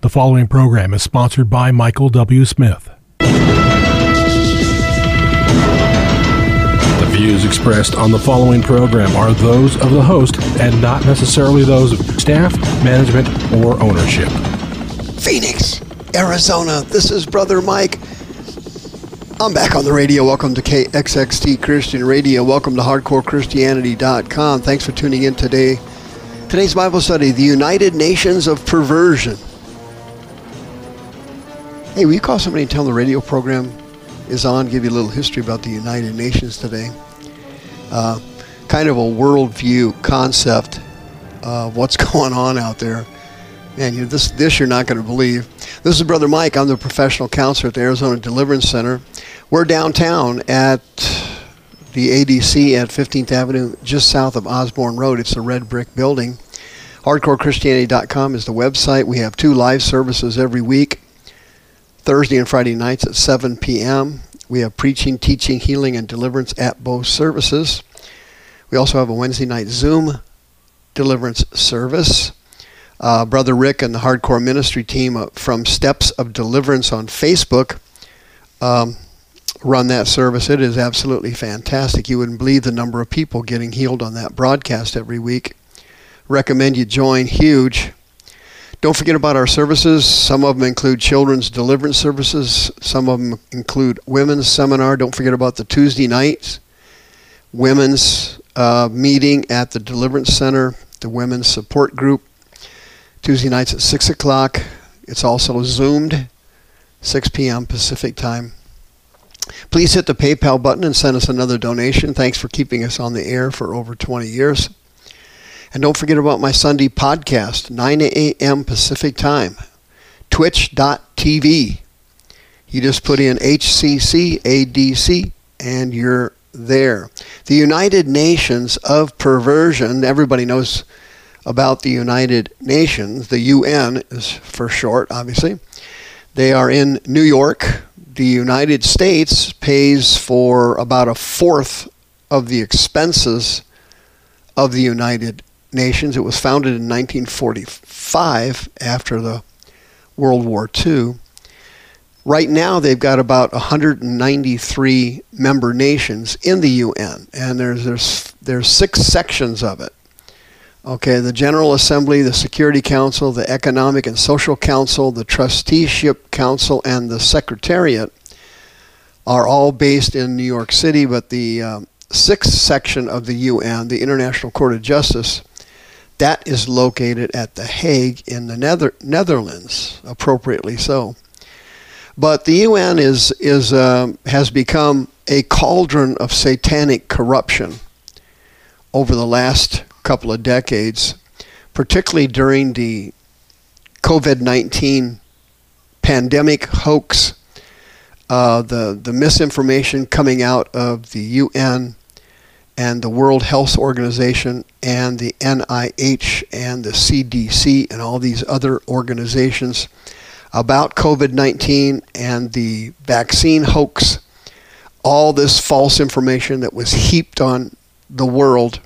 The following program is sponsored by Michael W. Smith. The views expressed on the following program are those of the host and not necessarily those of staff, management, or ownership. Phoenix, Arizona. This is Brother Mike. I'm back on the radio. Welcome to KXXT Christian Radio. Welcome to HardcoreChristianity.com. Thanks for tuning in today. Today's Bible study, The United Nations of Perversion. Hey, will you call somebody and tell them the radio program is on? Give you a little history about the United Nations today. Uh, kind of a worldview concept of what's going on out there. Man, you, this, this you're not going to believe. This is Brother Mike. I'm the professional counselor at the Arizona Deliverance Center. We're downtown at the ADC at 15th Avenue, just south of Osborn Road. It's a red brick building. HardcoreChristianity.com is the website. We have two live services every week. Thursday and Friday nights at 7 p.m. We have preaching, teaching, healing, and deliverance at both services. We also have a Wednesday night Zoom deliverance service. Uh, Brother Rick and the Hardcore Ministry team from Steps of Deliverance on Facebook um, run that service. It is absolutely fantastic. You wouldn't believe the number of people getting healed on that broadcast every week. Recommend you join. Huge. Don't forget about our services. Some of them include children's deliverance services. Some of them include women's seminar. Don't forget about the Tuesday nights women's uh, meeting at the Deliverance Center, the women's support group. Tuesday nights at 6 o'clock. It's also zoomed, 6 p.m. Pacific time. Please hit the PayPal button and send us another donation. Thanks for keeping us on the air for over 20 years. And don't forget about my Sunday podcast, 9 a.m. Pacific Time, twitch.tv. You just put in HCCADC and you're there. The United Nations of Perversion, everybody knows about the United Nations. The UN is for short, obviously. They are in New York. The United States pays for about a fourth of the expenses of the United Nations. It was founded in 1945 after the World War II. Right now, they've got about 193 member nations in the UN, and there's there's there's six sections of it. Okay, the General Assembly, the Security Council, the Economic and Social Council, the Trusteeship Council, and the Secretariat are all based in New York City, but the um, sixth section of the UN, the International Court of Justice, that is located at The Hague in the Nether- Netherlands, appropriately so. But the UN is, is, uh, has become a cauldron of satanic corruption over the last couple of decades, particularly during the COVID 19 pandemic hoax, uh, the, the misinformation coming out of the UN and the World Health Organization and the NIH and the CDC and all these other organizations about COVID 19 and the vaccine hoax, all this false information that was heaped on the world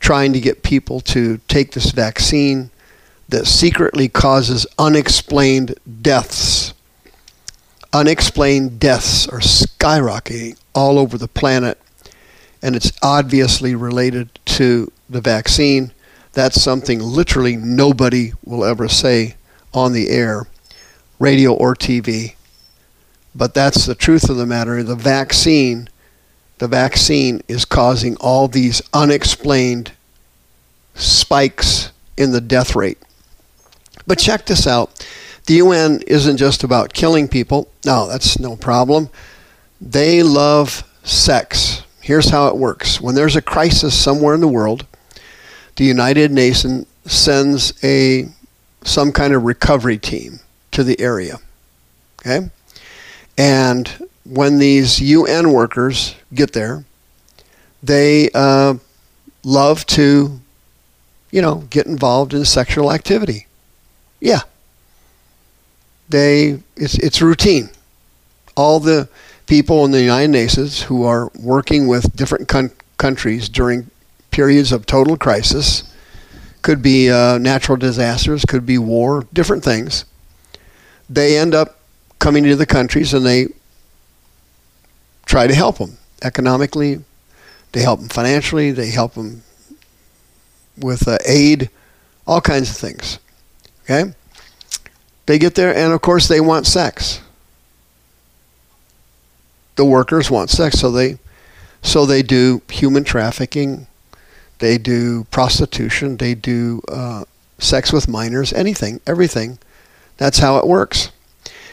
trying to get people to take this vaccine that secretly causes unexplained deaths. Unexplained deaths are skyrocketing all over the planet and it's obviously related to the vaccine. That's something literally nobody will ever say on the air, radio or TV. But that's the truth of the matter. The vaccine, the vaccine is causing all these unexplained spikes in the death rate. But check this out. The UN isn't just about killing people. No, that's no problem. They love sex. Here's how it works when there's a crisis somewhere in the world, the United Nations sends a some kind of recovery team to the area. Okay? And when these UN workers get there, they uh, love to, you know, get involved in sexual activity. Yeah. They it's it's routine. All the people in the United Nations who are working with different con- countries during periods of total crisis. Could be uh, natural disasters, could be war, different things. they end up coming to the countries and they try to help them economically. They help them financially. They help them with uh, aid, all kinds of things. Okay? They get there, and of course, they want sex. The workers want sex, so they, so they do human trafficking, they do prostitution, they do uh, sex with minors, anything, everything. That's how it works.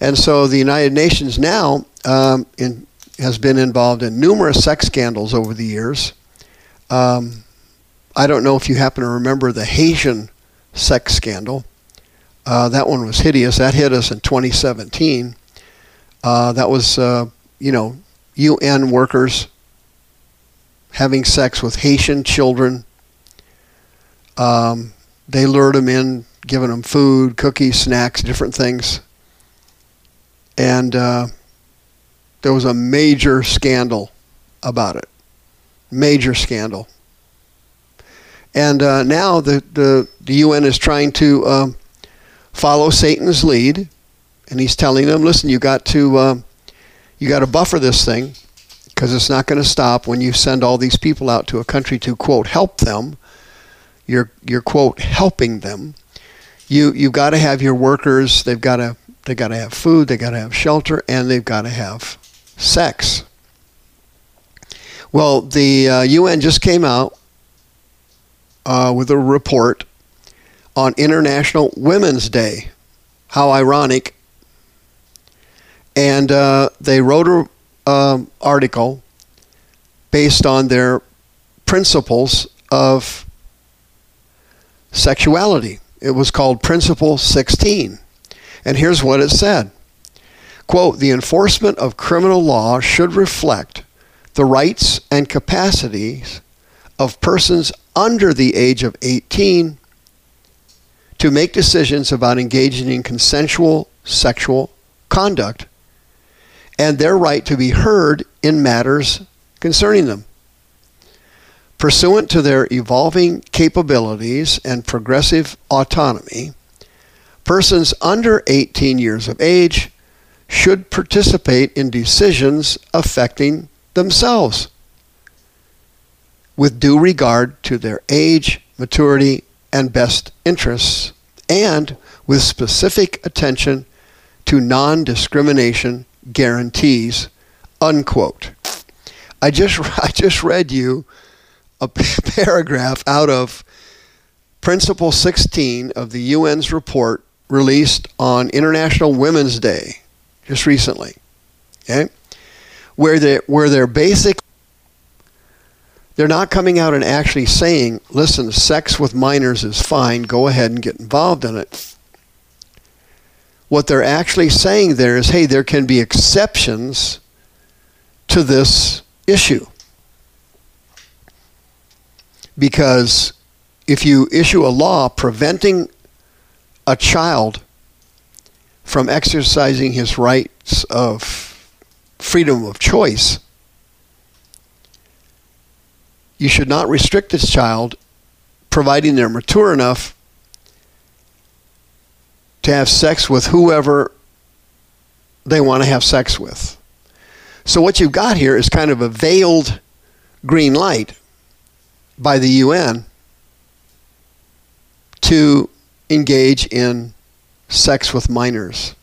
And so the United Nations now um, in, has been involved in numerous sex scandals over the years. Um, I don't know if you happen to remember the Haitian sex scandal. Uh, that one was hideous. That hit us in 2017. Uh, that was, uh, you know, UN workers having sex with Haitian children. Um, they lured them in, giving them food, cookies, snacks, different things. And uh, there was a major scandal about it. Major scandal. And uh, now the, the, the UN is trying to um, follow Satan's lead, and he's telling them, listen, you got to uh, you got to buffer this thing because it's not going to stop when you send all these people out to a country to quote help them. You're you're quote helping them. You you've got to have your workers. They've got to they got to have food. They got to have shelter, and they've got to have sex. Well, the uh, UN just came out uh, with a report on International Women's Day. How ironic. And uh, they wrote an um, article based on their principles of sexuality. It was called Principle 16. And here's what it said Quote, the enforcement of criminal law should reflect the rights and capacities of persons under the age of 18 to make decisions about engaging in consensual sexual conduct and their right to be heard in matters concerning them. Pursuant to their evolving capabilities and progressive autonomy, persons under 18 years of age should participate in decisions affecting themselves with due regard to their age, maturity, and best interests, and with specific attention to non discrimination guarantees. Unquote. I just, I just read you a paragraph out of Principle 16 of the UN's report released on International Women's Day just recently. Okay? Where they where they're basic they're not coming out and actually saying, listen, sex with minors is fine, go ahead and get involved in it. What they're actually saying there is, hey, there can be exceptions to this issue. Because if you issue a law preventing a child from exercising his rights of freedom of choice, you should not restrict this child, providing they're mature enough to have sex with whoever they want to have sex with. So, what you've got here is kind of a veiled green light by the UN to engage in sex with minors.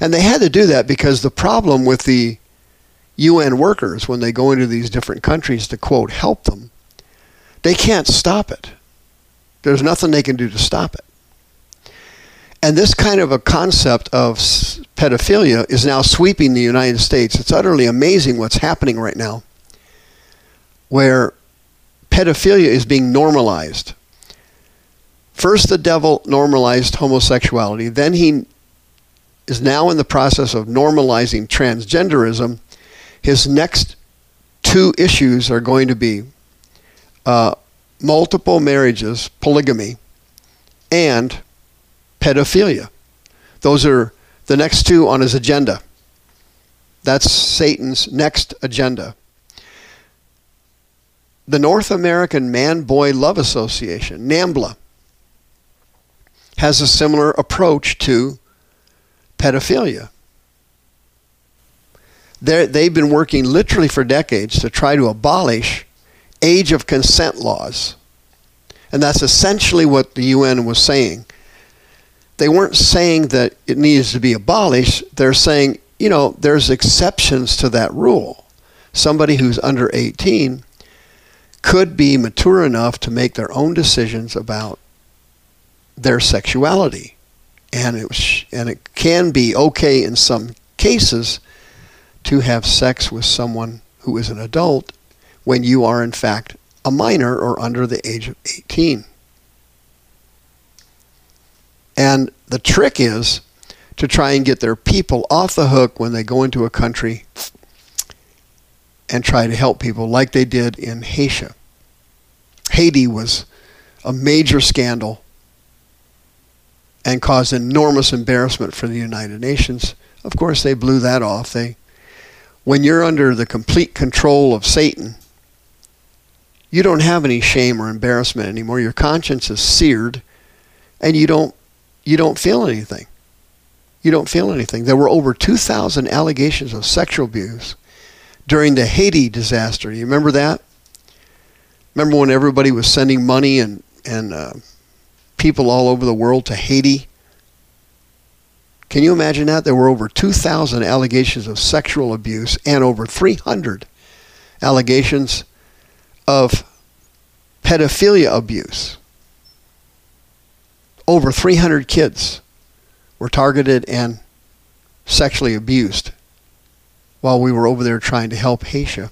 And they had to do that because the problem with the UN workers when they go into these different countries to quote help them, they can't stop it. There's nothing they can do to stop it. And this kind of a concept of pedophilia is now sweeping the United States. It's utterly amazing what's happening right now, where pedophilia is being normalized. First, the devil normalized homosexuality. Then he is now in the process of normalizing transgenderism his next two issues are going to be uh, multiple marriages, polygamy, and pedophilia. Those are the next two on his agenda. That's Satan's next agenda. The North American Man Boy Love Association, NAMBLA, has a similar approach to pedophilia. They're, they've been working literally for decades to try to abolish age of consent laws. And that's essentially what the UN was saying. They weren't saying that it needs to be abolished. They're saying, you know, there's exceptions to that rule. Somebody who's under 18 could be mature enough to make their own decisions about their sexuality. And it, was, and it can be okay in some cases to have sex with someone who is an adult when you are in fact a minor or under the age of 18. And the trick is to try and get their people off the hook when they go into a country and try to help people like they did in Haiti. Haiti was a major scandal and caused enormous embarrassment for the United Nations. Of course, they blew that off. They when you're under the complete control of Satan, you don't have any shame or embarrassment anymore. Your conscience is seared and you don't you don't feel anything. You don't feel anything. There were over 2,000 allegations of sexual abuse during the Haiti disaster. You remember that? Remember when everybody was sending money and and uh, people all over the world to Haiti can you imagine that? There were over 2,000 allegations of sexual abuse and over 300 allegations of pedophilia abuse. Over 300 kids were targeted and sexually abused while we were over there trying to help Haiti.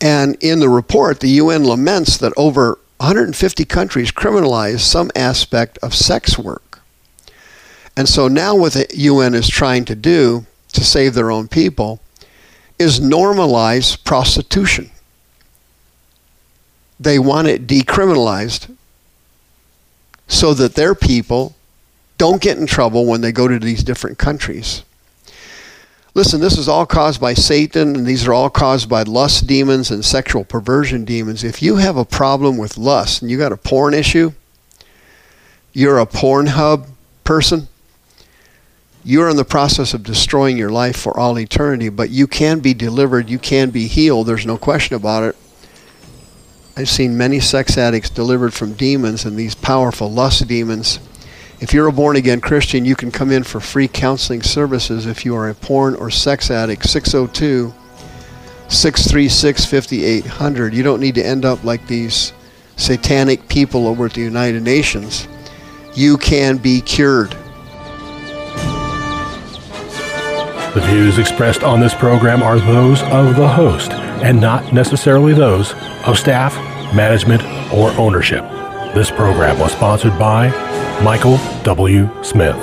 And in the report, the UN laments that over 150 countries criminalize some aspect of sex work. And so now what the UN is trying to do to save their own people is normalize prostitution. They want it decriminalized so that their people don't get in trouble when they go to these different countries. Listen, this is all caused by Satan, and these are all caused by lust demons and sexual perversion demons. If you have a problem with lust and you got a porn issue, you're a Pornhub person, you're in the process of destroying your life for all eternity, but you can be delivered, you can be healed. There's no question about it. I've seen many sex addicts delivered from demons and these powerful lust demons. If you're a born again Christian, you can come in for free counseling services if you are a porn or sex addict. 602 636 5800. You don't need to end up like these satanic people over at the United Nations. You can be cured. The views expressed on this program are those of the host and not necessarily those of staff, management, or ownership. This program was sponsored by Michael W. Smith.